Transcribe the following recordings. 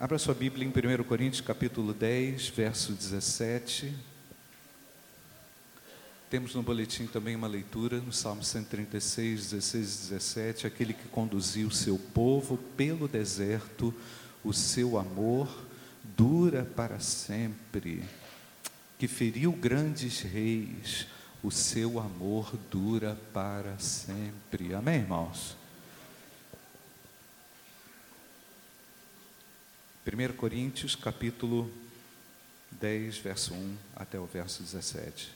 Abra sua Bíblia em 1 Coríntios capítulo 10, verso 17. Temos no boletim também uma leitura no Salmo 136, 16 e 17, aquele que conduziu seu povo pelo deserto, o seu amor dura para sempre, que feriu grandes reis, o seu amor dura para sempre. Amém, irmãos? 1 Coríntios, capítulo 10, verso 1 até o verso 17.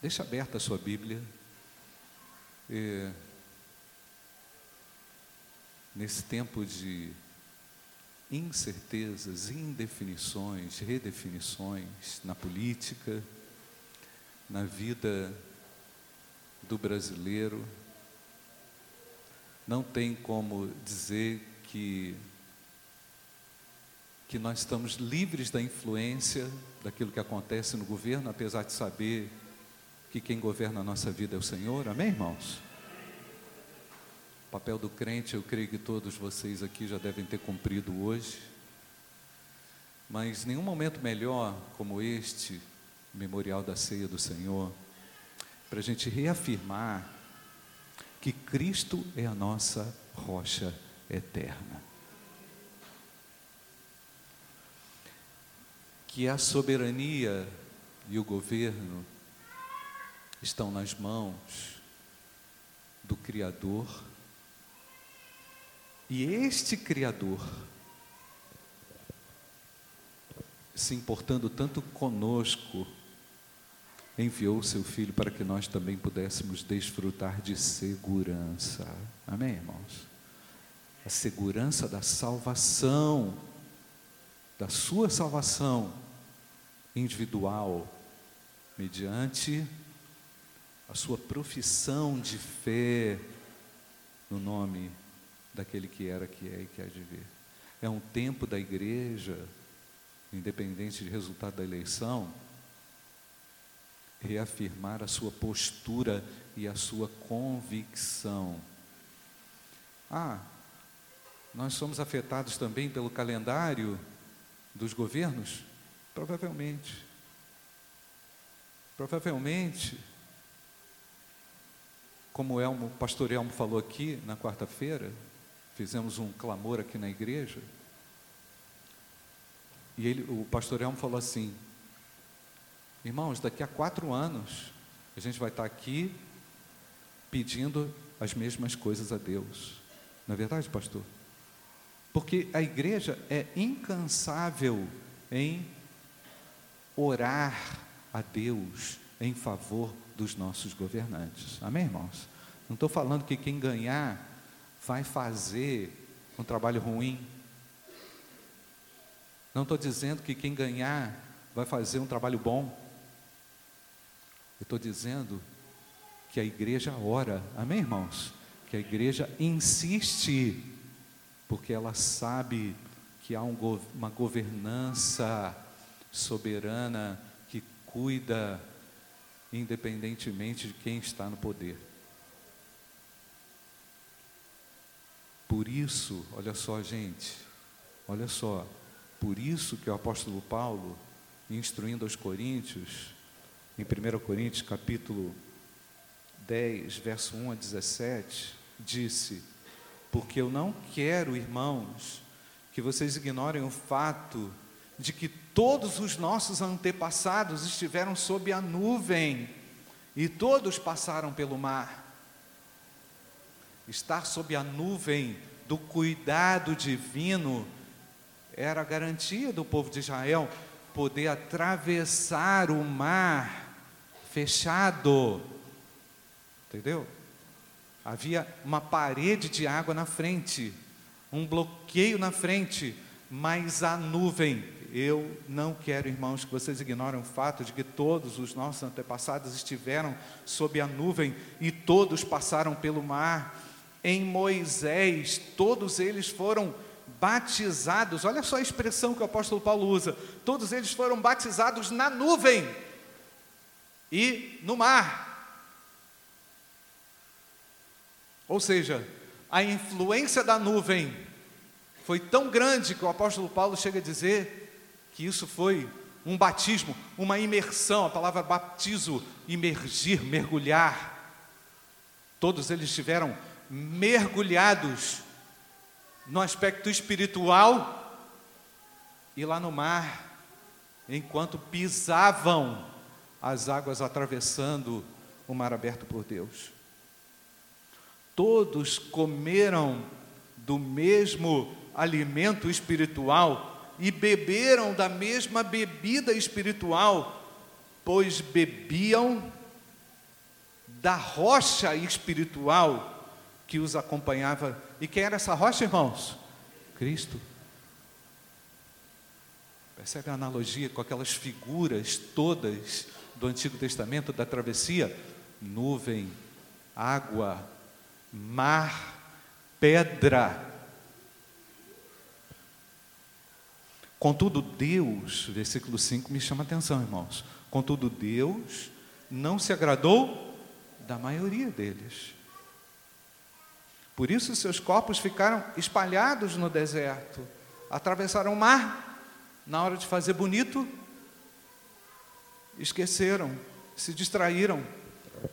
Deixa aberta a sua Bíblia. E, nesse tempo de incertezas, indefinições, redefinições na política, na vida do brasileiro, não tem como dizer que que nós estamos livres da influência daquilo que acontece no governo, apesar de saber que quem governa a nossa vida é o Senhor. Amém, irmãos? O papel do crente, eu creio que todos vocês aqui já devem ter cumprido hoje. Mas nenhum momento melhor como este, memorial da ceia do Senhor, para a gente reafirmar que Cristo é a nossa rocha eterna. Que a soberania e o governo estão nas mãos do Criador, e este Criador, se importando tanto conosco, enviou o seu Filho para que nós também pudéssemos desfrutar de segurança. Amém, irmãos? a segurança da salvação, da sua salvação individual, mediante a sua profissão de fé no nome daquele que era, que é e que há de vir. É um tempo da igreja, independente de resultado da eleição, reafirmar a sua postura e a sua convicção. Ah, nós somos afetados também pelo calendário dos governos? Provavelmente. Provavelmente, como o Elmo, pastor Elmo falou aqui na quarta-feira, fizemos um clamor aqui na igreja, e ele, o pastor Elmo falou assim: irmãos, daqui a quatro anos, a gente vai estar aqui pedindo as mesmas coisas a Deus. Não é verdade, pastor? Porque a igreja é incansável em orar a Deus em favor dos nossos governantes. Amém, irmãos? Não estou falando que quem ganhar vai fazer um trabalho ruim. Não estou dizendo que quem ganhar vai fazer um trabalho bom. Eu estou dizendo que a igreja ora. Amém, irmãos? Que a igreja insiste porque ela sabe que há um, uma governança soberana que cuida independentemente de quem está no poder. Por isso, olha só, gente, olha só, por isso que o apóstolo Paulo, instruindo aos coríntios, em 1 Coríntios capítulo 10, verso 1 a 17, disse: porque eu não quero, irmãos, que vocês ignorem o fato de que todos os nossos antepassados estiveram sob a nuvem e todos passaram pelo mar. Estar sob a nuvem do cuidado divino era a garantia do povo de Israel poder atravessar o mar fechado. Entendeu? Havia uma parede de água na frente, um bloqueio na frente, mas a nuvem. Eu não quero, irmãos, que vocês ignorem o fato de que todos os nossos antepassados estiveram sob a nuvem e todos passaram pelo mar. Em Moisés, todos eles foram batizados. Olha só a expressão que o apóstolo Paulo usa: todos eles foram batizados na nuvem e no mar. Ou seja, a influência da nuvem foi tão grande que o apóstolo Paulo chega a dizer que isso foi um batismo, uma imersão, a palavra batizo, imergir, mergulhar. Todos eles estiveram mergulhados no aspecto espiritual e lá no mar, enquanto pisavam as águas atravessando o mar aberto por Deus. Todos comeram do mesmo alimento espiritual e beberam da mesma bebida espiritual, pois bebiam da rocha espiritual que os acompanhava. E quem era essa rocha, irmãos? Cristo. Percebe a analogia com aquelas figuras todas do Antigo Testamento da travessia? Nuvem, água, mar, pedra. Contudo, Deus, versículo 5 me chama a atenção, irmãos. Contudo, Deus não se agradou da maioria deles. Por isso, seus corpos ficaram espalhados no deserto, atravessaram o mar. Na hora de fazer bonito, esqueceram, se distraíram.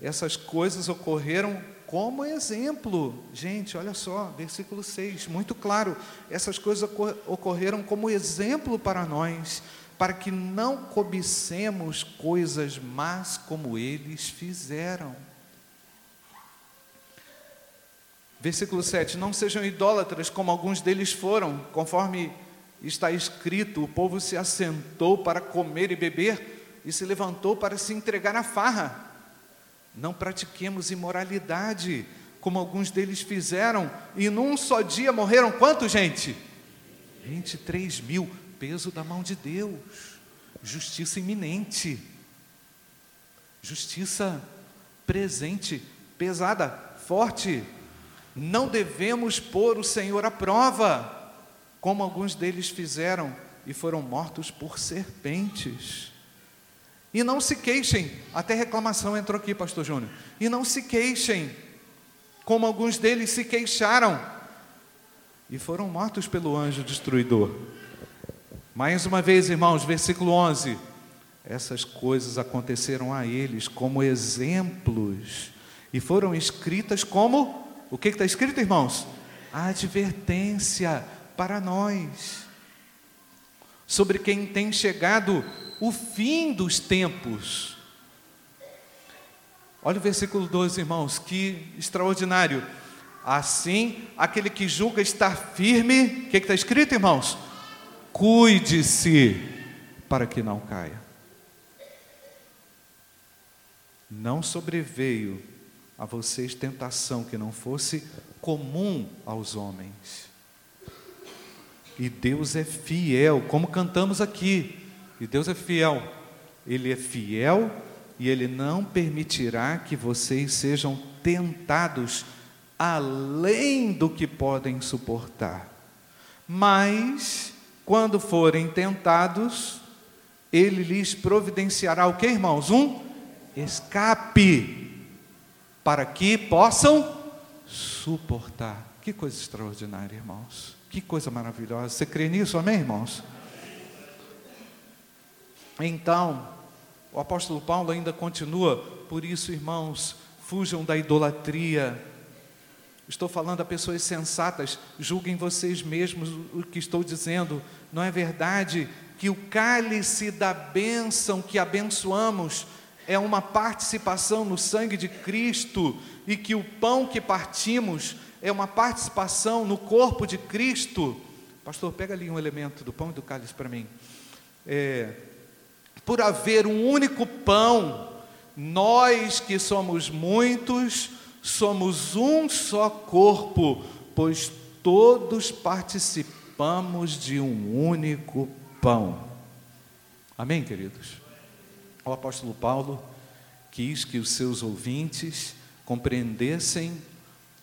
Essas coisas ocorreram como exemplo. Gente, olha só, versículo 6, muito claro. Essas coisas ocorreram como exemplo para nós, para que não cobicemos coisas más como eles fizeram. Versículo 7: Não sejam idólatras como alguns deles foram, conforme está escrito: o povo se assentou para comer e beber e se levantou para se entregar à farra. Não pratiquemos imoralidade, como alguns deles fizeram, e num só dia morreram quanto, gente? 23 mil, peso da mão de Deus, justiça iminente, justiça presente, pesada, forte. Não devemos pôr o Senhor à prova, como alguns deles fizeram e foram mortos por serpentes. E não se queixem, até reclamação entrou aqui, Pastor Júnior. E não se queixem, como alguns deles se queixaram e foram mortos pelo anjo destruidor. Mais uma vez, irmãos, versículo 11. Essas coisas aconteceram a eles como exemplos e foram escritas como o que está escrito, irmãos? A advertência para nós sobre quem tem chegado o fim dos tempos. Olha o versículo 12, irmãos, que extraordinário. Assim, aquele que julga estar firme, o que está escrito, irmãos? Cuide-se para que não caia. Não sobreveio a vocês tentação que não fosse comum aos homens. E Deus é fiel, como cantamos aqui. E Deus é fiel. Ele é fiel e ele não permitirá que vocês sejam tentados além do que podem suportar. Mas quando forem tentados, ele lhes providenciará o que, irmãos? Um escape para que possam suportar. Que coisa extraordinária, irmãos. Que coisa maravilhosa. Você crê nisso, amém, irmãos? Então, o apóstolo Paulo ainda continua, por isso, irmãos, fujam da idolatria. Estou falando a pessoas sensatas, julguem vocês mesmos o que estou dizendo. Não é verdade que o cálice da bênção que abençoamos é uma participação no sangue de Cristo e que o pão que partimos é uma participação no corpo de Cristo? Pastor, pega ali um elemento do pão e do cálice para mim. É, por haver um único pão, nós que somos muitos, somos um só corpo, pois todos participamos de um único pão. Amém, queridos? O apóstolo Paulo quis que os seus ouvintes compreendessem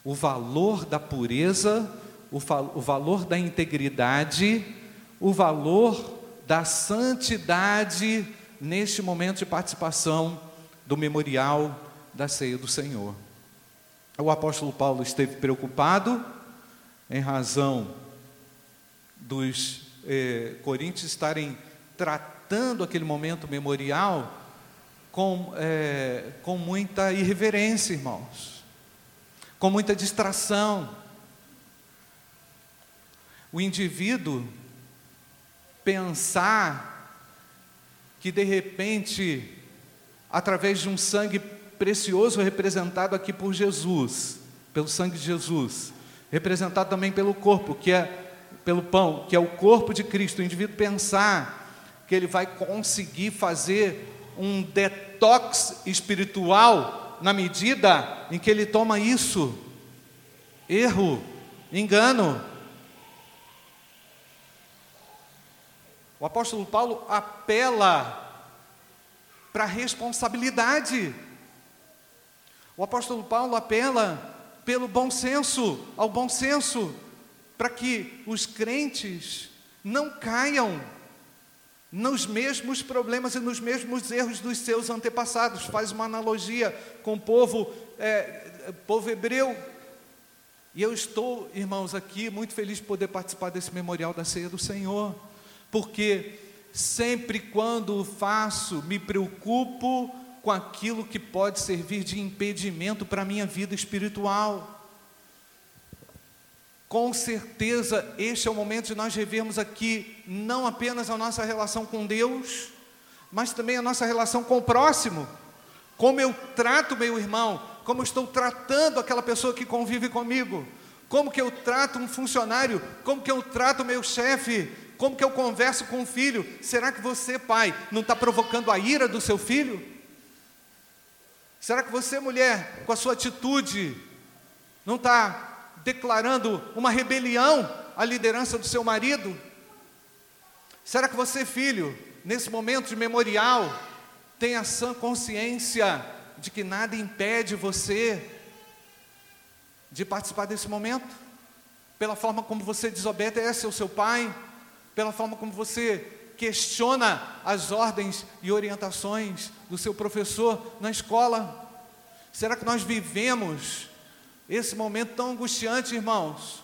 o valor da pureza, o, o valor da integridade, o valor da santidade neste momento de participação do memorial da ceia do Senhor. O apóstolo Paulo esteve preocupado em razão dos eh, coríntios estarem tratando aquele momento memorial com, é, com muita irreverência, irmãos, com muita distração. O indivíduo pensar que de repente, através de um sangue precioso representado aqui por Jesus, pelo sangue de Jesus, representado também pelo corpo, que é pelo pão, que é o corpo de Cristo, o indivíduo pensar que ele vai conseguir fazer um detox espiritual na medida em que ele toma isso. Erro, engano. O apóstolo Paulo apela para a responsabilidade. O apóstolo Paulo apela pelo bom senso, ao bom senso, para que os crentes não caiam nos mesmos problemas e nos mesmos erros dos seus antepassados. Faz uma analogia com o povo, é, povo hebreu. E eu estou, irmãos, aqui muito feliz de poder participar desse memorial da ceia do Senhor, porque sempre quando faço, me preocupo com aquilo que pode servir de impedimento para a minha vida espiritual. Com certeza, este é o momento de nós revermos aqui não apenas a nossa relação com Deus, mas também a nossa relação com o próximo. Como eu trato meu irmão, como estou tratando aquela pessoa que convive comigo, como que eu trato um funcionário, como que eu trato meu chefe, como que eu converso com o filho. Será que você, pai, não está provocando a ira do seu filho? Será que você, mulher, com a sua atitude, não está declarando uma rebelião à liderança do seu marido? Será que você, filho, nesse momento de memorial, tem a sã consciência de que nada impede você de participar desse momento? Pela forma como você desobedece ao seu pai, pela forma como você questiona as ordens e orientações do seu professor na escola? Será que nós vivemos esse momento tão angustiante, irmãos,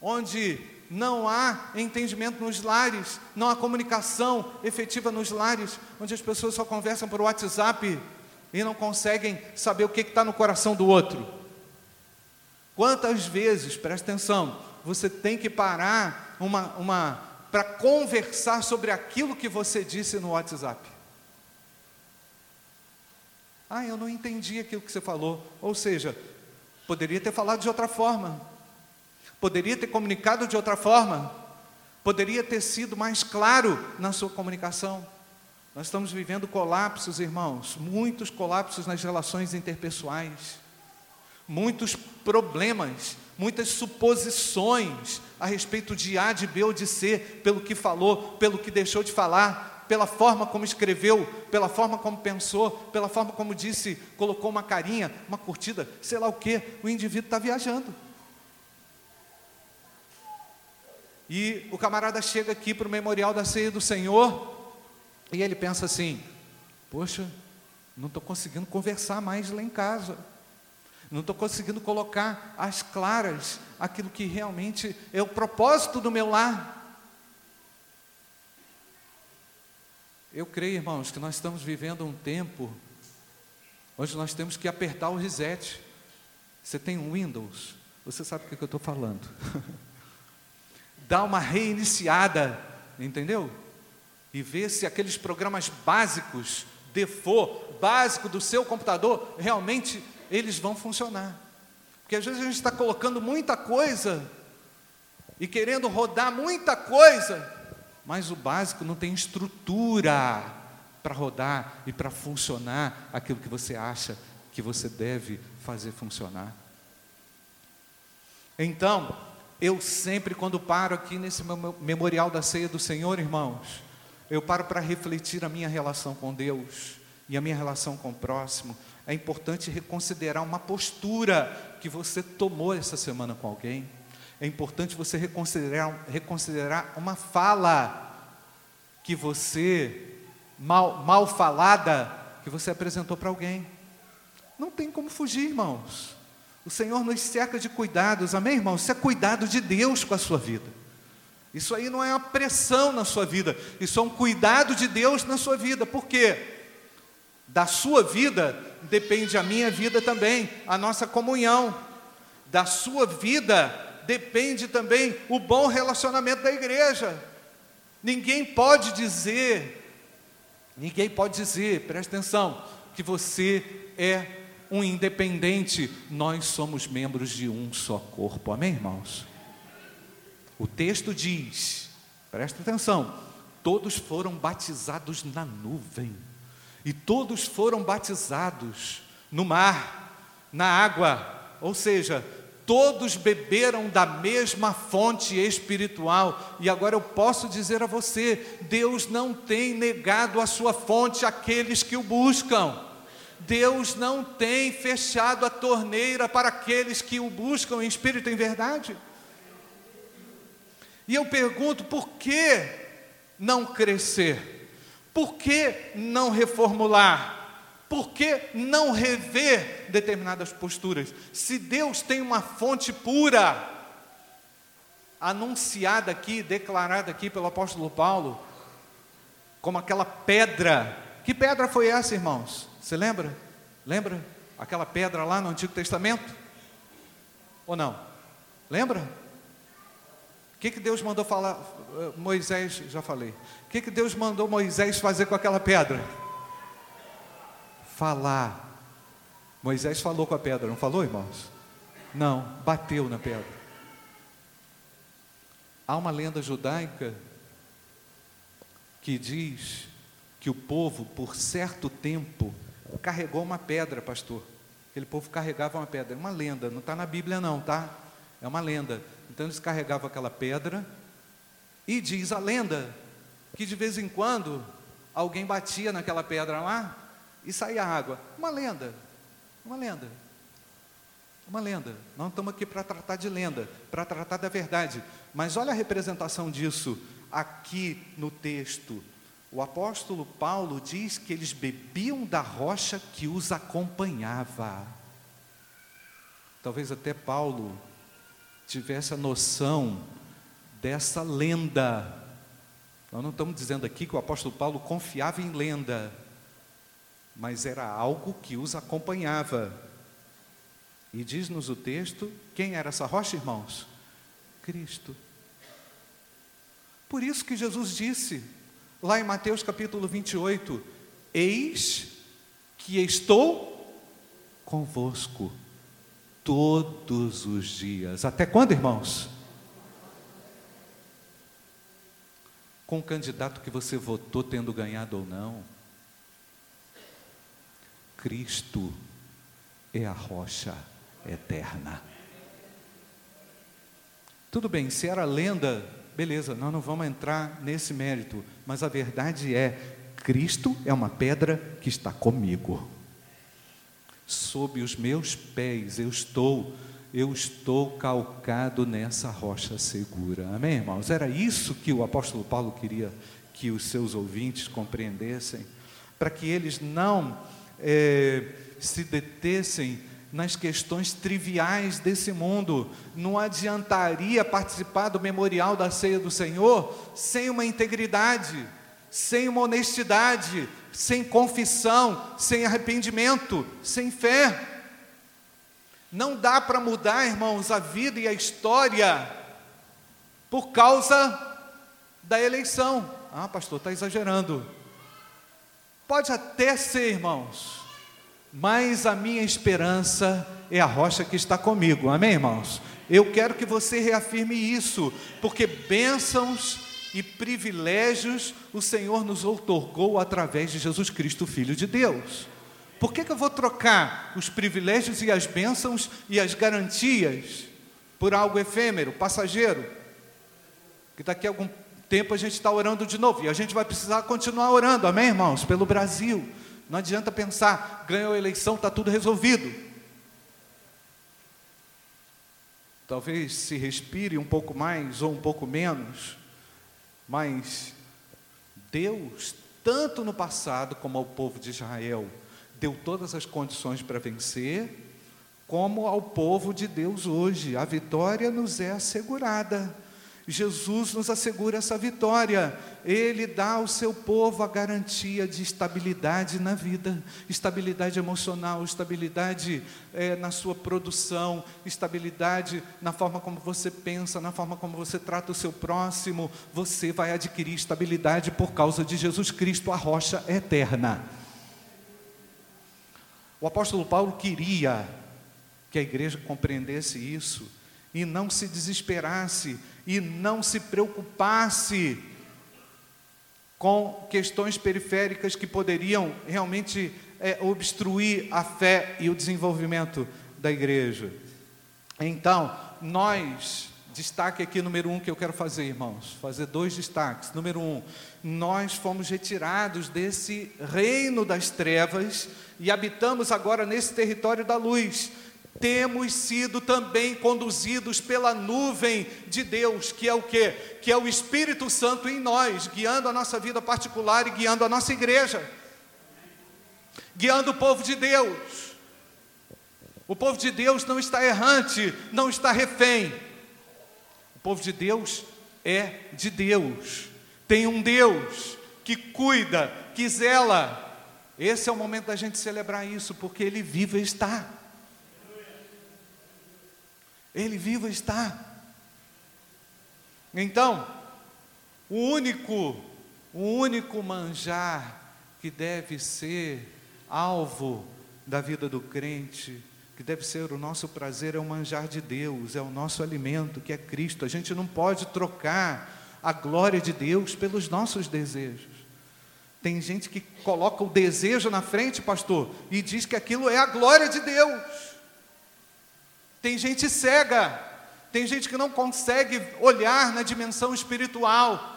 onde não há entendimento nos lares, não há comunicação efetiva nos lares, onde as pessoas só conversam por WhatsApp e não conseguem saber o que está no coração do outro. Quantas vezes, presta atenção, você tem que parar uma, uma para conversar sobre aquilo que você disse no WhatsApp? Ah, eu não entendi aquilo que você falou. Ou seja, Poderia ter falado de outra forma. Poderia ter comunicado de outra forma. Poderia ter sido mais claro na sua comunicação. Nós estamos vivendo colapsos, irmãos, muitos colapsos nas relações interpessoais, muitos problemas, muitas suposições a respeito de A, de B ou de C, pelo que falou, pelo que deixou de falar, pela forma como escreveu, pela forma como pensou, pela forma como disse, colocou uma carinha, uma curtida, sei lá o que, o indivíduo está viajando. E o camarada chega aqui para o memorial da ceia do Senhor e ele pensa assim: Poxa, não estou conseguindo conversar mais lá em casa, não estou conseguindo colocar às claras aquilo que realmente é o propósito do meu lar. Eu creio, irmãos, que nós estamos vivendo um tempo onde nós temos que apertar o reset. Você tem um Windows, você sabe o que eu estou falando. Dá uma reiniciada, entendeu? E ver se aqueles programas básicos, default, básico do seu computador, realmente eles vão funcionar. Porque às vezes a gente está colocando muita coisa e querendo rodar muita coisa, mas o básico não tem estrutura para rodar e para funcionar aquilo que você acha que você deve fazer funcionar. Então, eu sempre, quando paro aqui nesse memorial da ceia do Senhor, irmãos, eu paro para refletir a minha relação com Deus e a minha relação com o próximo. É importante reconsiderar uma postura que você tomou essa semana com alguém é importante você reconsiderar, reconsiderar uma fala que você, mal, mal falada, que você apresentou para alguém. Não tem como fugir, irmãos. O Senhor nos cerca de cuidados, amém, irmãos? Isso é cuidado de Deus com a sua vida. Isso aí não é uma pressão na sua vida, isso é um cuidado de Deus na sua vida. Por quê? Da sua vida depende a minha vida também, a nossa comunhão. Da sua vida depende também o bom relacionamento da igreja. Ninguém pode dizer, ninguém pode dizer, presta atenção, que você é um independente. Nós somos membros de um só corpo. Amém, irmãos? O texto diz, presta atenção, todos foram batizados na nuvem, e todos foram batizados no mar, na água, ou seja, todos beberam da mesma fonte espiritual. E agora eu posso dizer a você: Deus não tem negado a sua fonte àqueles que o buscam. Deus não tem fechado a torneira para aqueles que o buscam em espírito e em verdade. E eu pergunto: por que não crescer? Por que não reformular? Por que não rever determinadas posturas? Se Deus tem uma fonte pura, anunciada aqui, declarada aqui pelo apóstolo Paulo, como aquela pedra. Que pedra foi essa, irmãos? Você lembra? Lembra? Aquela pedra lá no Antigo Testamento? Ou não? Lembra? Que, que Deus mandou falar? Moisés, já falei. O que, que Deus mandou Moisés fazer com aquela pedra? Falar. Moisés falou com a pedra, não falou, irmãos? Não, bateu na pedra. Há uma lenda judaica que diz que o povo, por certo tempo, carregou uma pedra, pastor. Aquele povo carregava uma pedra. É uma lenda, não está na Bíblia, não, tá? É uma lenda. Então eles carregavam aquela pedra, e diz a lenda que de vez em quando alguém batia naquela pedra lá e saía água. Uma lenda, uma lenda, uma lenda. Não estamos aqui para tratar de lenda, para tratar da verdade. Mas olha a representação disso aqui no texto. O apóstolo Paulo diz que eles bebiam da rocha que os acompanhava. Talvez até Paulo tivesse a noção dessa lenda. Nós não estamos dizendo aqui que o apóstolo Paulo confiava em lenda, mas era algo que os acompanhava. E diz-nos o texto: quem era essa rocha, irmãos? Cristo. Por isso que Jesus disse, lá em Mateus capítulo 28, Eis que estou convosco todos os dias. Até quando, irmãos? Com o candidato que você votou tendo ganhado ou não. Cristo é a rocha eterna. Tudo bem, se era lenda, beleza, nós não vamos entrar nesse mérito, mas a verdade é: Cristo é uma pedra que está comigo sob os meus pés, eu estou, eu estou calcado nessa rocha segura. Amém, irmãos? Era isso que o apóstolo Paulo queria que os seus ouvintes compreendessem, para que eles não é, se detessem nas questões triviais desse mundo. Não adiantaria participar do memorial da ceia do Senhor sem uma integridade, sem uma honestidade, sem confissão, sem arrependimento, sem fé. Não dá para mudar, irmãos, a vida e a história por causa da eleição. Ah, pastor, está exagerando. Pode até ser, irmãos, mas a minha esperança é a rocha que está comigo. Amém, irmãos? Eu quero que você reafirme isso, porque bênçãos e privilégios o Senhor nos outorgou através de Jesus Cristo, Filho de Deus. Por que, que eu vou trocar os privilégios e as bênçãos e as garantias por algo efêmero, passageiro? Que daqui a algum tempo a gente está orando de novo e a gente vai precisar continuar orando, amém, irmãos? Pelo Brasil. Não adianta pensar, ganhou a eleição, está tudo resolvido. Talvez se respire um pouco mais ou um pouco menos, mas Deus, tanto no passado como ao povo de Israel, deu todas as condições para vencer, como ao povo de Deus hoje. A vitória nos é assegurada. Jesus nos assegura essa vitória. Ele dá ao seu povo a garantia de estabilidade na vida, estabilidade emocional, estabilidade é, na sua produção, estabilidade na forma como você pensa, na forma como você trata o seu próximo. Você vai adquirir estabilidade por causa de Jesus Cristo, a rocha eterna. O apóstolo Paulo queria que a igreja compreendesse isso e não se desesperasse e não se preocupasse com questões periféricas que poderiam realmente é, obstruir a fé e o desenvolvimento da igreja. Então, nós, destaque aqui número um que eu quero fazer, irmãos, fazer dois destaques. Número um, nós fomos retirados desse reino das trevas e habitamos agora nesse território da luz temos sido também conduzidos pela nuvem de Deus, que é o que? Que é o Espírito Santo em nós, guiando a nossa vida particular e guiando a nossa igreja, guiando o povo de Deus. O povo de Deus não está errante, não está refém. O povo de Deus é de Deus, tem um Deus que cuida, que zela. Esse é o momento da gente celebrar isso, porque Ele vive está. Ele vivo está. Então, o único, o único manjar que deve ser alvo da vida do crente, que deve ser o nosso prazer, é o manjar de Deus, é o nosso alimento, que é Cristo. A gente não pode trocar a glória de Deus pelos nossos desejos. Tem gente que coloca o desejo na frente, pastor, e diz que aquilo é a glória de Deus. Tem gente cega, tem gente que não consegue olhar na dimensão espiritual.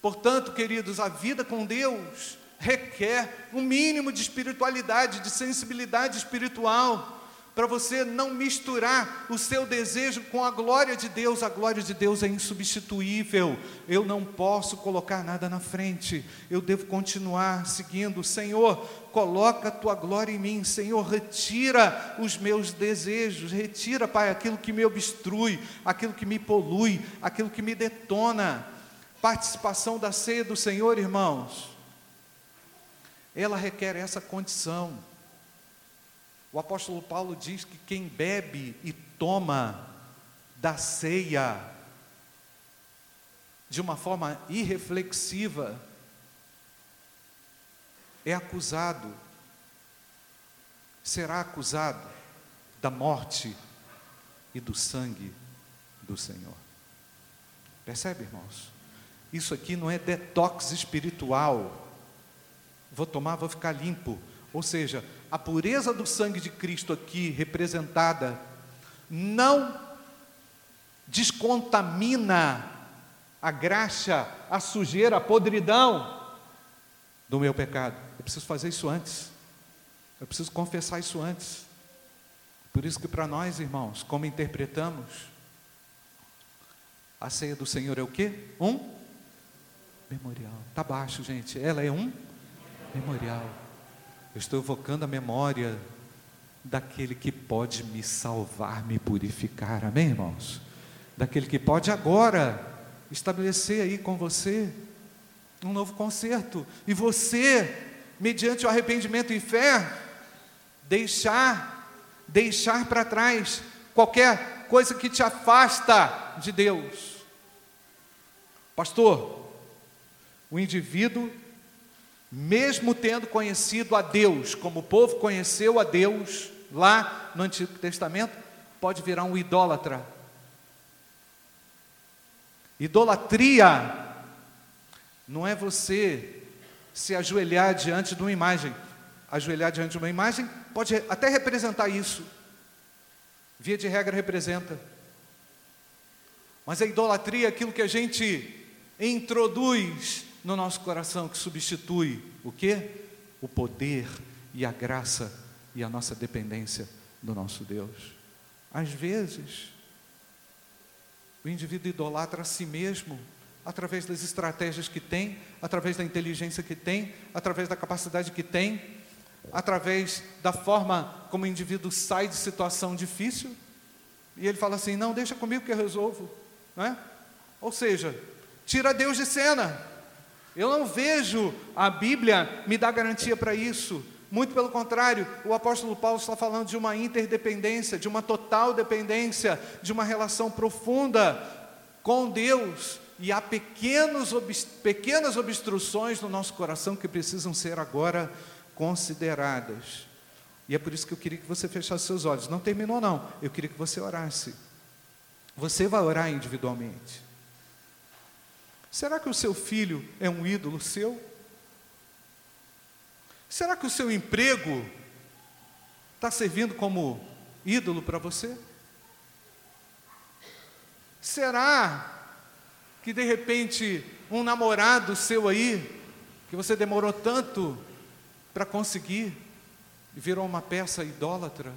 Portanto, queridos, a vida com Deus requer um mínimo de espiritualidade, de sensibilidade espiritual para você não misturar o seu desejo com a glória de Deus. A glória de Deus é insubstituível. Eu não posso colocar nada na frente. Eu devo continuar seguindo. Senhor, coloca a tua glória em mim. Senhor, retira os meus desejos. Retira, Pai, aquilo que me obstrui, aquilo que me polui, aquilo que me detona. Participação da ceia do Senhor, irmãos. Ela requer essa condição. O apóstolo Paulo diz que quem bebe e toma da ceia de uma forma irreflexiva é acusado, será acusado da morte e do sangue do Senhor. Percebe, irmãos? Isso aqui não é detox espiritual. Vou tomar, vou ficar limpo. Ou seja, a pureza do sangue de Cristo aqui representada não descontamina a graxa, a sujeira, a podridão do meu pecado. Eu preciso fazer isso antes. Eu preciso confessar isso antes. Por isso que para nós, irmãos, como interpretamos, a ceia do Senhor é o quê? Um memorial. Está baixo, gente. Ela é um memorial. Eu estou evocando a memória daquele que pode me salvar, me purificar. Amém, irmãos? Daquele que pode agora estabelecer aí com você um novo concerto. E você, mediante o arrependimento e fé, deixar, deixar para trás qualquer coisa que te afasta de Deus. Pastor, o indivíduo mesmo tendo conhecido a Deus, como o povo conheceu a Deus lá no Antigo Testamento, pode virar um idólatra. Idolatria não é você se ajoelhar diante de uma imagem. Ajoelhar diante de uma imagem pode até representar isso. Via de regra representa. Mas a idolatria é aquilo que a gente introduz no nosso coração que substitui o que? O poder e a graça e a nossa dependência do nosso Deus. Às vezes, o indivíduo idolatra a si mesmo através das estratégias que tem, através da inteligência que tem, através da capacidade que tem, através da forma como o indivíduo sai de situação difícil, e ele fala assim: não, deixa comigo que eu resolvo, não é? Ou seja, tira Deus de cena. Eu não vejo a Bíblia me dar garantia para isso. Muito pelo contrário, o apóstolo Paulo está falando de uma interdependência, de uma total dependência, de uma relação profunda com Deus. E há pequenos, pequenas obstruções no nosso coração que precisam ser agora consideradas. E é por isso que eu queria que você fechasse seus olhos. Não terminou, não. Eu queria que você orasse. Você vai orar individualmente. Será que o seu filho é um ídolo seu? Será que o seu emprego está servindo como ídolo para você? Será que de repente um namorado seu aí, que você demorou tanto para conseguir, virou uma peça idólatra?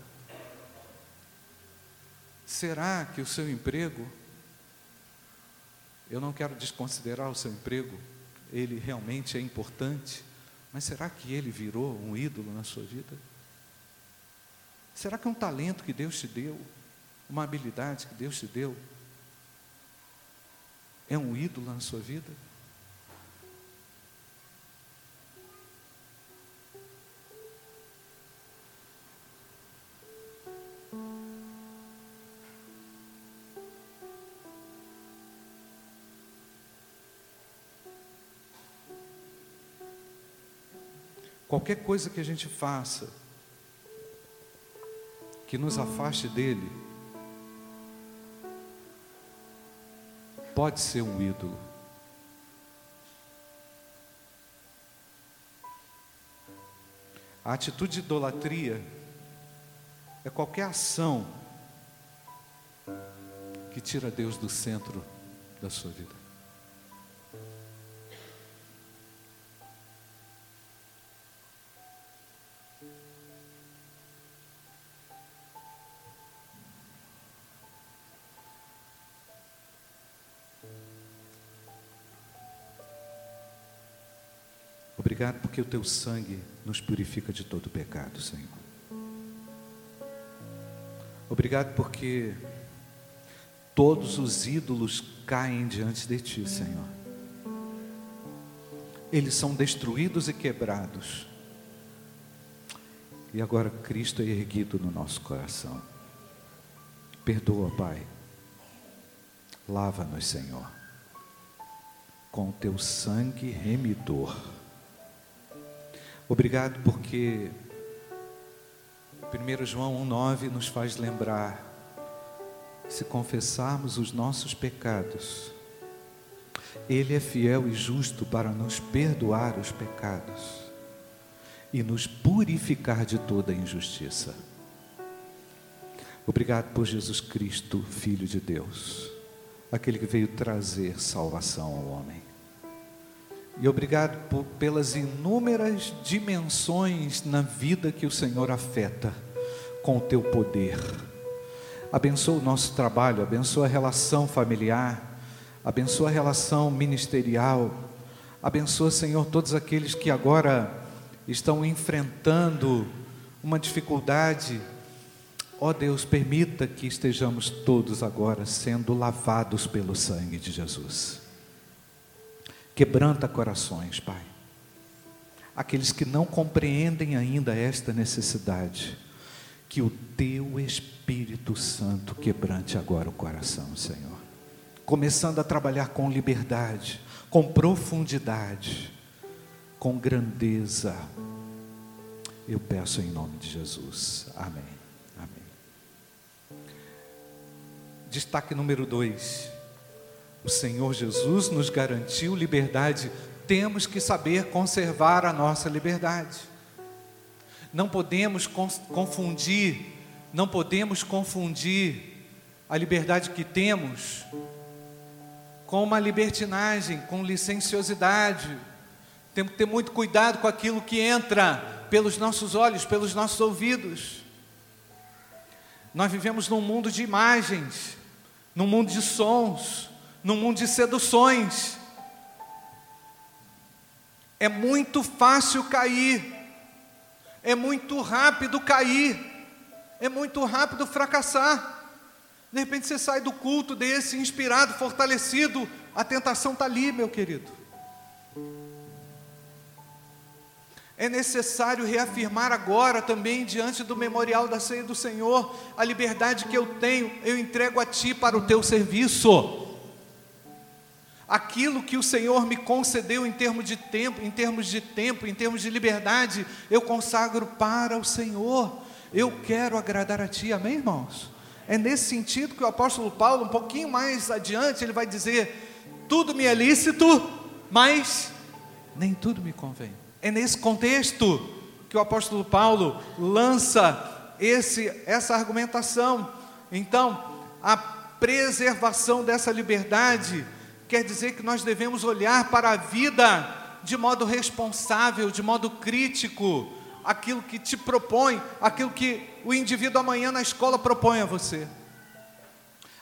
Será que o seu emprego, eu não quero desconsiderar o seu emprego, ele realmente é importante, mas será que ele virou um ídolo na sua vida? Será que é um talento que Deus te deu, uma habilidade que Deus te deu, é um ídolo na sua vida? Qualquer coisa que a gente faça que nos afaste dele, pode ser um ídolo. A atitude de idolatria é qualquer ação que tira Deus do centro da sua vida. Obrigado porque o teu sangue nos purifica de todo pecado, Senhor. Obrigado porque todos os ídolos caem diante de ti, Senhor. Eles são destruídos e quebrados. E agora Cristo é erguido no nosso coração. Perdoa, Pai. Lava-nos, Senhor, com o teu sangue remidor. Obrigado porque 1 João 1,9 nos faz lembrar: se confessarmos os nossos pecados, Ele é fiel e justo para nos perdoar os pecados e nos purificar de toda injustiça. Obrigado por Jesus Cristo, Filho de Deus, aquele que veio trazer salvação ao homem. E obrigado por, pelas inúmeras dimensões na vida que o Senhor afeta com o teu poder. Abençoa o nosso trabalho, abençoa a relação familiar, abençoa a relação ministerial, abençoa, Senhor, todos aqueles que agora estão enfrentando uma dificuldade. Ó oh Deus, permita que estejamos todos agora sendo lavados pelo sangue de Jesus. Quebranta corações, Pai. Aqueles que não compreendem ainda esta necessidade, que o Teu Espírito Santo quebrante agora o coração, Senhor. Começando a trabalhar com liberdade, com profundidade, com grandeza. Eu peço em nome de Jesus. Amém. Amém. Destaque número dois. O Senhor Jesus nos garantiu liberdade, temos que saber conservar a nossa liberdade. Não podemos confundir, não podemos confundir a liberdade que temos com uma libertinagem, com licenciosidade. Temos que ter muito cuidado com aquilo que entra pelos nossos olhos, pelos nossos ouvidos. Nós vivemos num mundo de imagens, num mundo de sons, no mundo de seduções. É muito fácil cair, é muito rápido cair, é muito rápido fracassar. De repente você sai do culto desse, inspirado, fortalecido, a tentação está ali, meu querido. É necessário reafirmar agora também, diante do memorial da ceia do Senhor, a liberdade que eu tenho, eu entrego a Ti para o Teu serviço. Aquilo que o Senhor me concedeu em termos de tempo, em termos de tempo, em termos de liberdade, eu consagro para o Senhor. Eu quero agradar a Ti, amém, irmãos? É nesse sentido que o apóstolo Paulo, um pouquinho mais adiante, ele vai dizer: tudo me é lícito, mas nem tudo me convém. É nesse contexto que o apóstolo Paulo lança esse, essa argumentação. Então, a preservação dessa liberdade quer dizer que nós devemos olhar para a vida de modo responsável, de modo crítico, aquilo que te propõe, aquilo que o indivíduo amanhã na escola propõe a você.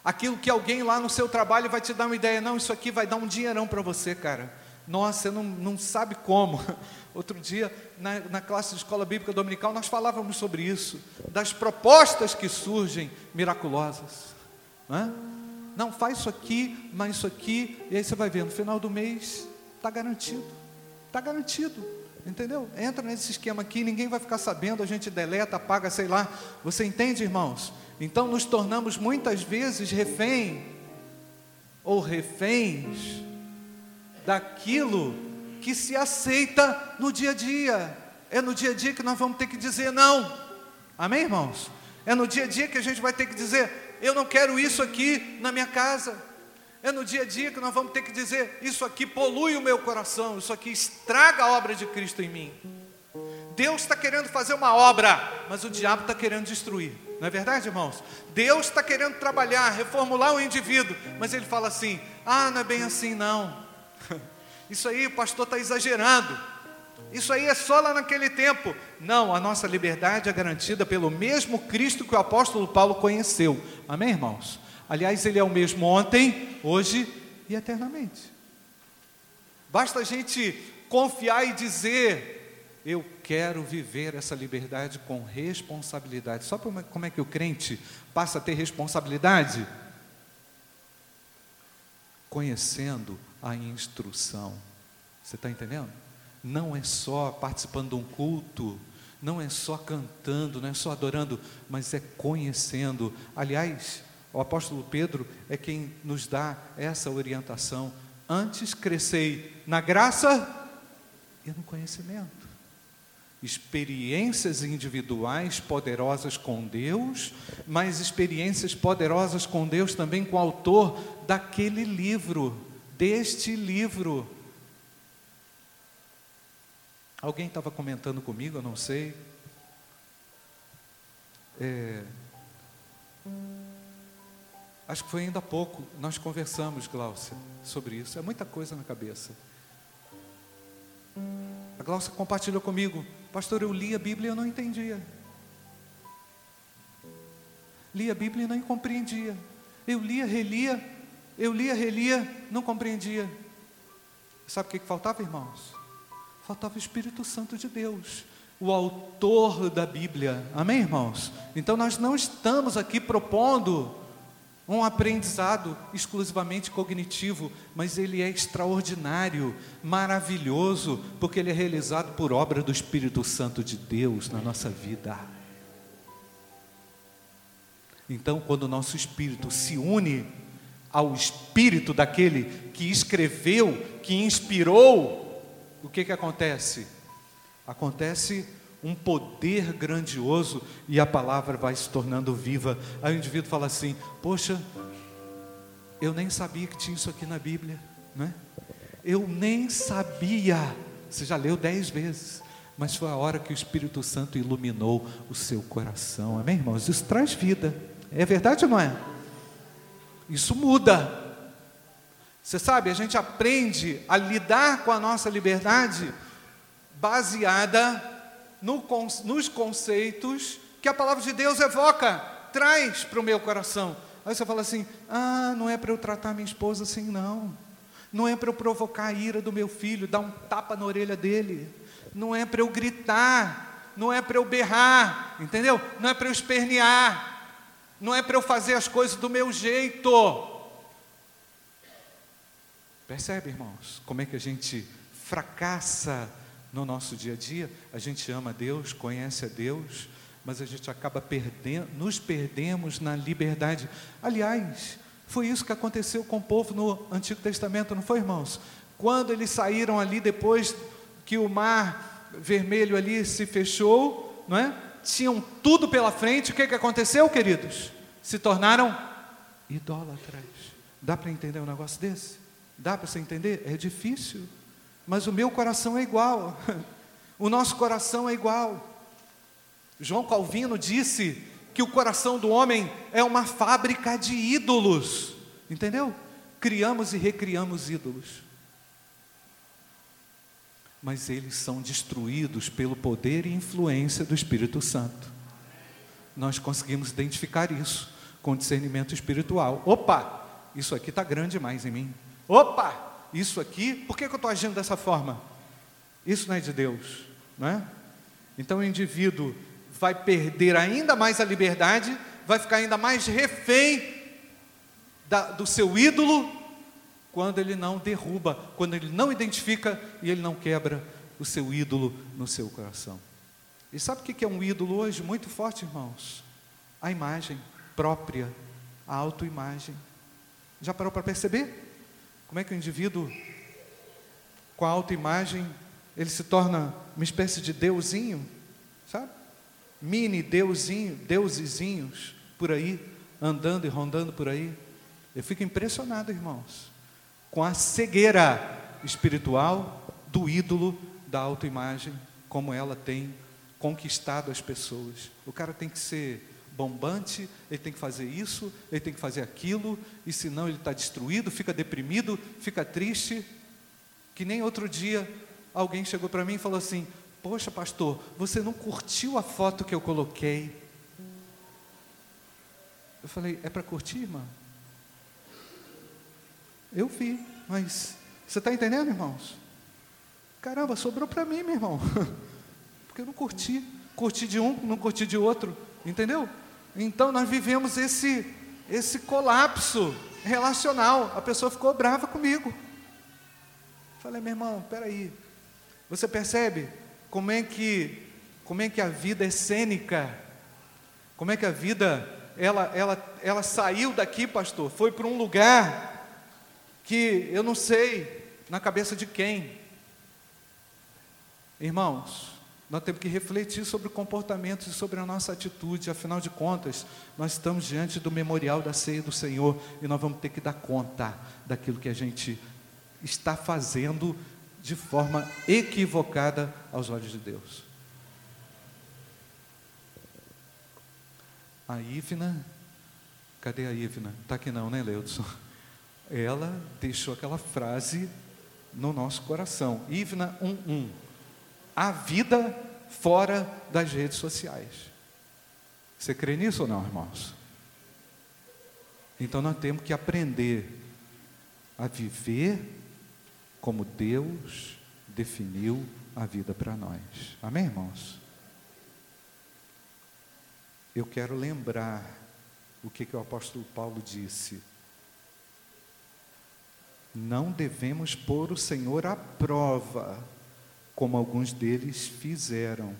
Aquilo que alguém lá no seu trabalho vai te dar uma ideia, não, isso aqui vai dar um dinheirão para você, cara. Nossa, você não, não sabe como. Outro dia, na, na classe de escola bíblica dominical, nós falávamos sobre isso, das propostas que surgem miraculosas. Não, é? Não faz isso aqui, mas isso aqui, e aí você vai ver, no final do mês, está garantido. Está garantido. Entendeu? Entra nesse esquema aqui, ninguém vai ficar sabendo, a gente deleta, apaga, sei lá. Você entende, irmãos? Então nos tornamos muitas vezes refém ou reféns daquilo que se aceita no dia a dia. É no dia a dia que nós vamos ter que dizer não. Amém, irmãos? É no dia a dia que a gente vai ter que dizer: eu não quero isso aqui na minha casa. É no dia a dia que nós vamos ter que dizer: isso aqui polui o meu coração, isso aqui estraga a obra de Cristo em mim. Deus está querendo fazer uma obra, mas o diabo está querendo destruir. Não é verdade, irmãos? Deus está querendo trabalhar, reformular o indivíduo, mas ele fala assim: ah, não é bem assim, não. Isso aí o pastor está exagerando. Isso aí é só lá naquele tempo. Não, a nossa liberdade é garantida pelo mesmo Cristo que o apóstolo Paulo conheceu. Amém, irmãos? Aliás, Ele é o mesmo ontem, hoje e eternamente. Basta a gente confiar e dizer: Eu quero viver essa liberdade com responsabilidade. Só como é que o crente passa a ter responsabilidade? Conhecendo a instrução. Você está entendendo? Não é só participando de um culto, não é só cantando, não é só adorando, mas é conhecendo. Aliás, o apóstolo Pedro é quem nos dá essa orientação. Antes crescei na graça e no conhecimento. Experiências individuais poderosas com Deus, mas experiências poderosas com Deus também com o autor daquele livro, deste livro. Alguém estava comentando comigo, eu não sei. É, Acho que foi ainda há pouco, nós conversamos, Glaucia, sobre isso. É muita coisa na cabeça. A Glaucia compartilhou comigo, pastor, eu li a Bíblia e eu não entendia. Li a Bíblia e não compreendia. Eu lia, relia, eu lia, relia, não compreendia. Sabe o que, que faltava, irmãos? Faltava o Espírito Santo de Deus, o autor da Bíblia. Amém, irmãos? Então nós não estamos aqui propondo um aprendizado exclusivamente cognitivo, mas ele é extraordinário, maravilhoso, porque ele é realizado por obra do Espírito Santo de Deus na nossa vida. Então, quando o nosso espírito se une ao espírito daquele que escreveu, que inspirou, o que que acontece? Acontece um poder grandioso e a palavra vai se tornando viva. Aí o indivíduo fala assim: Poxa, eu nem sabia que tinha isso aqui na Bíblia, né? Eu nem sabia. Você já leu dez vezes, mas foi a hora que o Espírito Santo iluminou o seu coração. Amém, irmãos? Isso traz vida. É verdade ou não é? Isso muda. Você sabe, a gente aprende a lidar com a nossa liberdade baseada no, nos conceitos que a palavra de Deus evoca, traz para o meu coração. Aí você fala assim: ah, não é para eu tratar minha esposa assim, não. Não é para eu provocar a ira do meu filho, dar um tapa na orelha dele. Não é para eu gritar. Não é para eu berrar, entendeu? Não é para eu espernear. não é para eu fazer as coisas do meu jeito. Percebe, irmãos, como é que a gente fracassa no nosso dia a dia? A gente ama Deus, conhece a Deus, mas a gente acaba perdendo, nos perdemos na liberdade. Aliás, foi isso que aconteceu com o povo no Antigo Testamento, não foi, irmãos? Quando eles saíram ali depois que o mar vermelho ali se fechou, não é? Tinham tudo pela frente, o que, que aconteceu, queridos? Se tornaram idólatras. Dá para entender um negócio desse? Dá para você entender? É difícil, mas o meu coração é igual, o nosso coração é igual. João Calvino disse que o coração do homem é uma fábrica de ídolos, entendeu? Criamos e recriamos ídolos. Mas eles são destruídos pelo poder e influência do Espírito Santo. Nós conseguimos identificar isso com discernimento espiritual. Opa, isso aqui está grande demais em mim. Opa, isso aqui, por que, que eu estou agindo dessa forma? Isso não é de Deus, não é? Então o indivíduo vai perder ainda mais a liberdade, vai ficar ainda mais refém da, do seu ídolo, quando ele não derruba, quando ele não identifica e ele não quebra o seu ídolo no seu coração. E sabe o que é um ídolo hoje? Muito forte, irmãos. A imagem própria, a autoimagem. Já parou para perceber? Como é que o indivíduo, com a autoimagem, ele se torna uma espécie de deusinho, sabe? mini deusinho, deusezinhos por aí, andando e rondando por aí. Eu fico impressionado, irmãos, com a cegueira espiritual do ídolo da autoimagem, como ela tem conquistado as pessoas. O cara tem que ser bombante, ele tem que fazer isso, ele tem que fazer aquilo, e senão ele está destruído, fica deprimido, fica triste. Que nem outro dia alguém chegou para mim e falou assim: Poxa, pastor, você não curtiu a foto que eu coloquei? Eu falei: É para curtir, irmão? Eu vi, mas você está entendendo, irmãos? Caramba, sobrou para mim, meu irmão. Porque eu não curti. Curti de um, não curti de outro. Entendeu? Então nós vivemos esse, esse colapso relacional. A pessoa ficou brava comigo. Falei, meu irmão, peraí. Você percebe? como é que como é que a vida é cênica? Como é que a vida ela ela ela saiu daqui, pastor, foi para um lugar que eu não sei na cabeça de quem. Irmãos, nós temos que refletir sobre o comportamento e sobre a nossa atitude, afinal de contas, nós estamos diante do memorial da ceia do Senhor e nós vamos ter que dar conta daquilo que a gente está fazendo de forma equivocada aos olhos de Deus. A Ivna, cadê a Ivna? Está aqui não, né, Leudson? Ela deixou aquela frase no nosso coração. Ivna 1.1. A vida fora das redes sociais. Você crê nisso ou não, irmãos? Então nós temos que aprender a viver como Deus definiu a vida para nós. Amém, irmãos? Eu quero lembrar o que, que o apóstolo Paulo disse. Não devemos pôr o Senhor à prova, como alguns deles fizeram.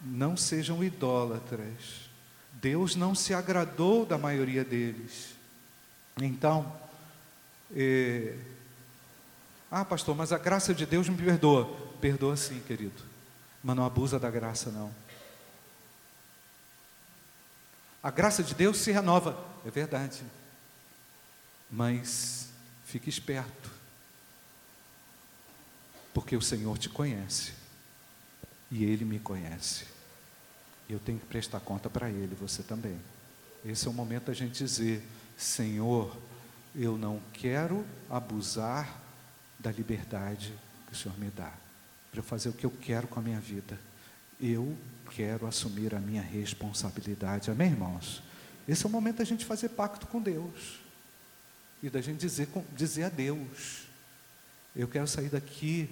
Não sejam idólatras. Deus não se agradou da maioria deles. Então, é... Ah, pastor, mas a graça de Deus me perdoa. Perdoa sim, querido. Mas não abusa da graça, não. A graça de Deus se renova, é verdade. Mas fique esperto. Porque o Senhor te conhece. E Ele me conhece. E eu tenho que prestar conta para Ele, você também. Esse é o momento da gente dizer: Senhor, eu não quero abusar da liberdade que o Senhor me dá, para fazer o que eu quero com a minha vida. Eu quero assumir a minha responsabilidade. Amém, irmãos? Esse é o momento da gente fazer pacto com Deus e da gente dizer, dizer a Deus: eu quero sair daqui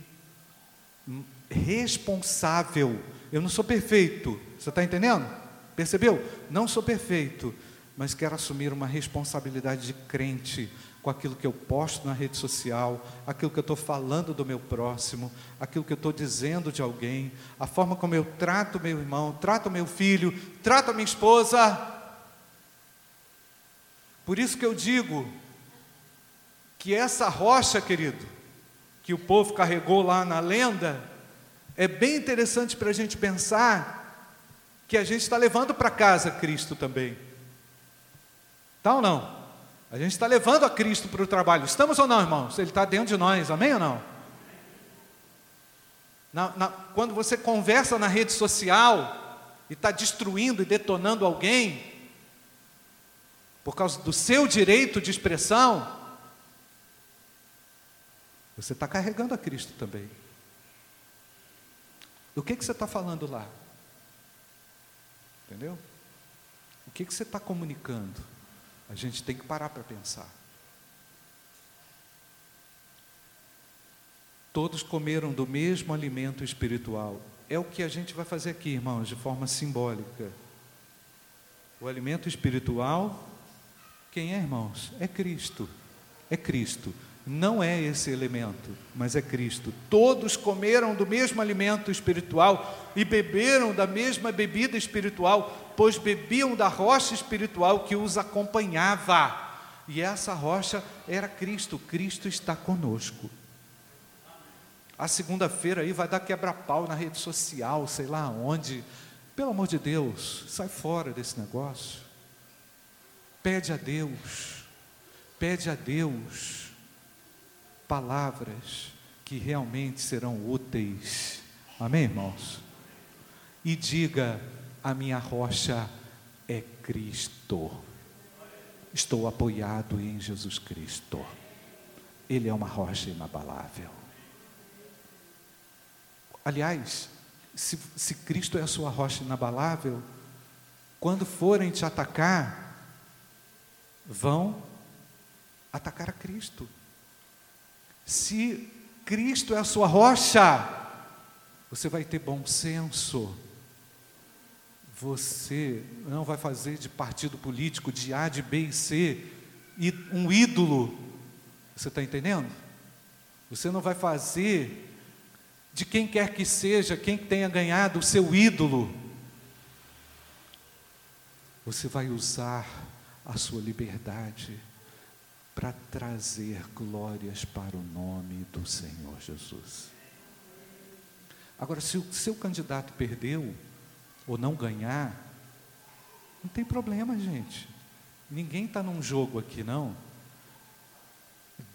responsável. Eu não sou perfeito, você está entendendo? Percebeu? Não sou perfeito, mas quero assumir uma responsabilidade de crente com aquilo que eu posto na rede social, aquilo que eu estou falando do meu próximo, aquilo que eu estou dizendo de alguém, a forma como eu trato meu irmão, trato meu filho, trato a minha esposa. Por isso que eu digo que essa rocha, querido, que o povo carregou lá na lenda, é bem interessante para a gente pensar que a gente está levando para casa Cristo também. Tá ou não? A gente está levando a Cristo para o trabalho. Estamos ou não, irmãos? Ele está dentro de nós, amém ou não? Na, na, quando você conversa na rede social e está destruindo e detonando alguém, por causa do seu direito de expressão, você está carregando a Cristo também. O que, que você está falando lá? Entendeu? O que, que você está comunicando? A gente tem que parar para pensar. Todos comeram do mesmo alimento espiritual. É o que a gente vai fazer aqui, irmãos, de forma simbólica. O alimento espiritual, quem é, irmãos? É Cristo. É Cristo não é esse elemento, mas é Cristo. Todos comeram do mesmo alimento espiritual e beberam da mesma bebida espiritual, pois bebiam da rocha espiritual que os acompanhava. E essa rocha era Cristo. Cristo está conosco. A segunda-feira aí vai dar quebra-pau na rede social, sei lá onde. Pelo amor de Deus, sai fora desse negócio. Pede a Deus, pede a Deus palavras que realmente serão úteis. Amém, irmãos? E diga: a minha rocha é Cristo. Estou apoiado em Jesus Cristo. Ele é uma rocha inabalável. Aliás, se, se Cristo é a sua rocha inabalável, quando forem te atacar, vão atacar a Cristo. Se Cristo é a sua rocha, você vai ter bom senso. Você não vai fazer de partido político, de A, de B e C, um ídolo. Você está entendendo? Você não vai fazer de quem quer que seja, quem tenha ganhado o seu ídolo. Você vai usar a sua liberdade para trazer glórias para o nome do Senhor Jesus. Agora, se o seu candidato perdeu ou não ganhar, não tem problema, gente. Ninguém está num jogo aqui, não.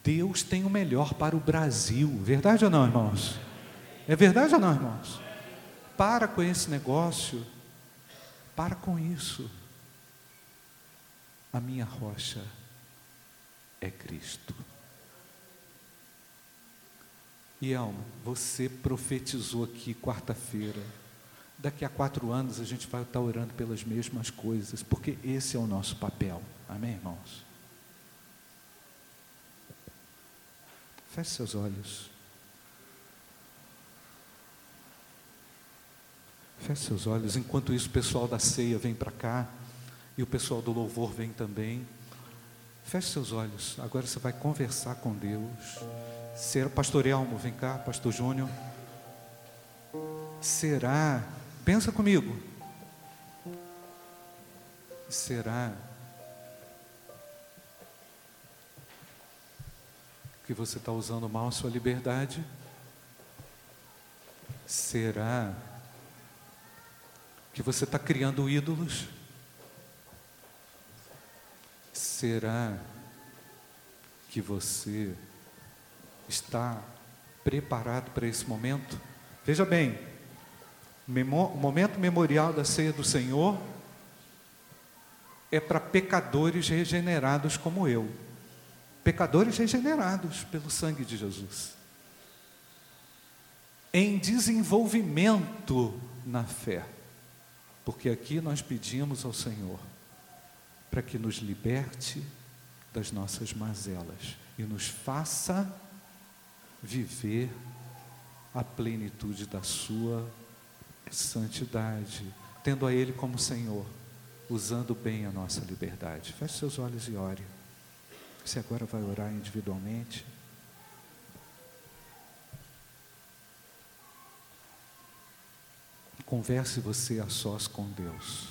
Deus tem o melhor para o Brasil. Verdade ou não, irmãos? É verdade ou não, irmãos? Para com esse negócio. Para com isso. A minha rocha é Cristo. E Elma, você profetizou aqui quarta-feira. Daqui a quatro anos a gente vai estar orando pelas mesmas coisas, porque esse é o nosso papel. Amém, irmãos? Feche seus olhos. Feche seus olhos. Enquanto isso, o pessoal da ceia vem para cá e o pessoal do louvor vem também. Feche seus olhos. Agora você vai conversar com Deus. Ser pastor Elmo, vem cá, pastor Júnior. Será? Pensa comigo. Será que você está usando mal a sua liberdade? Será que você está criando ídolos? Será que você está preparado para esse momento? Veja bem, o momento memorial da ceia do Senhor é para pecadores regenerados como eu. Pecadores regenerados pelo sangue de Jesus. Em desenvolvimento na fé. Porque aqui nós pedimos ao Senhor para que nos liberte das nossas mazelas e nos faça viver a plenitude da Sua santidade, tendo a Ele como Senhor, usando bem a nossa liberdade. Feche seus olhos e ore. Você agora vai orar individualmente. Converse você a sós com Deus.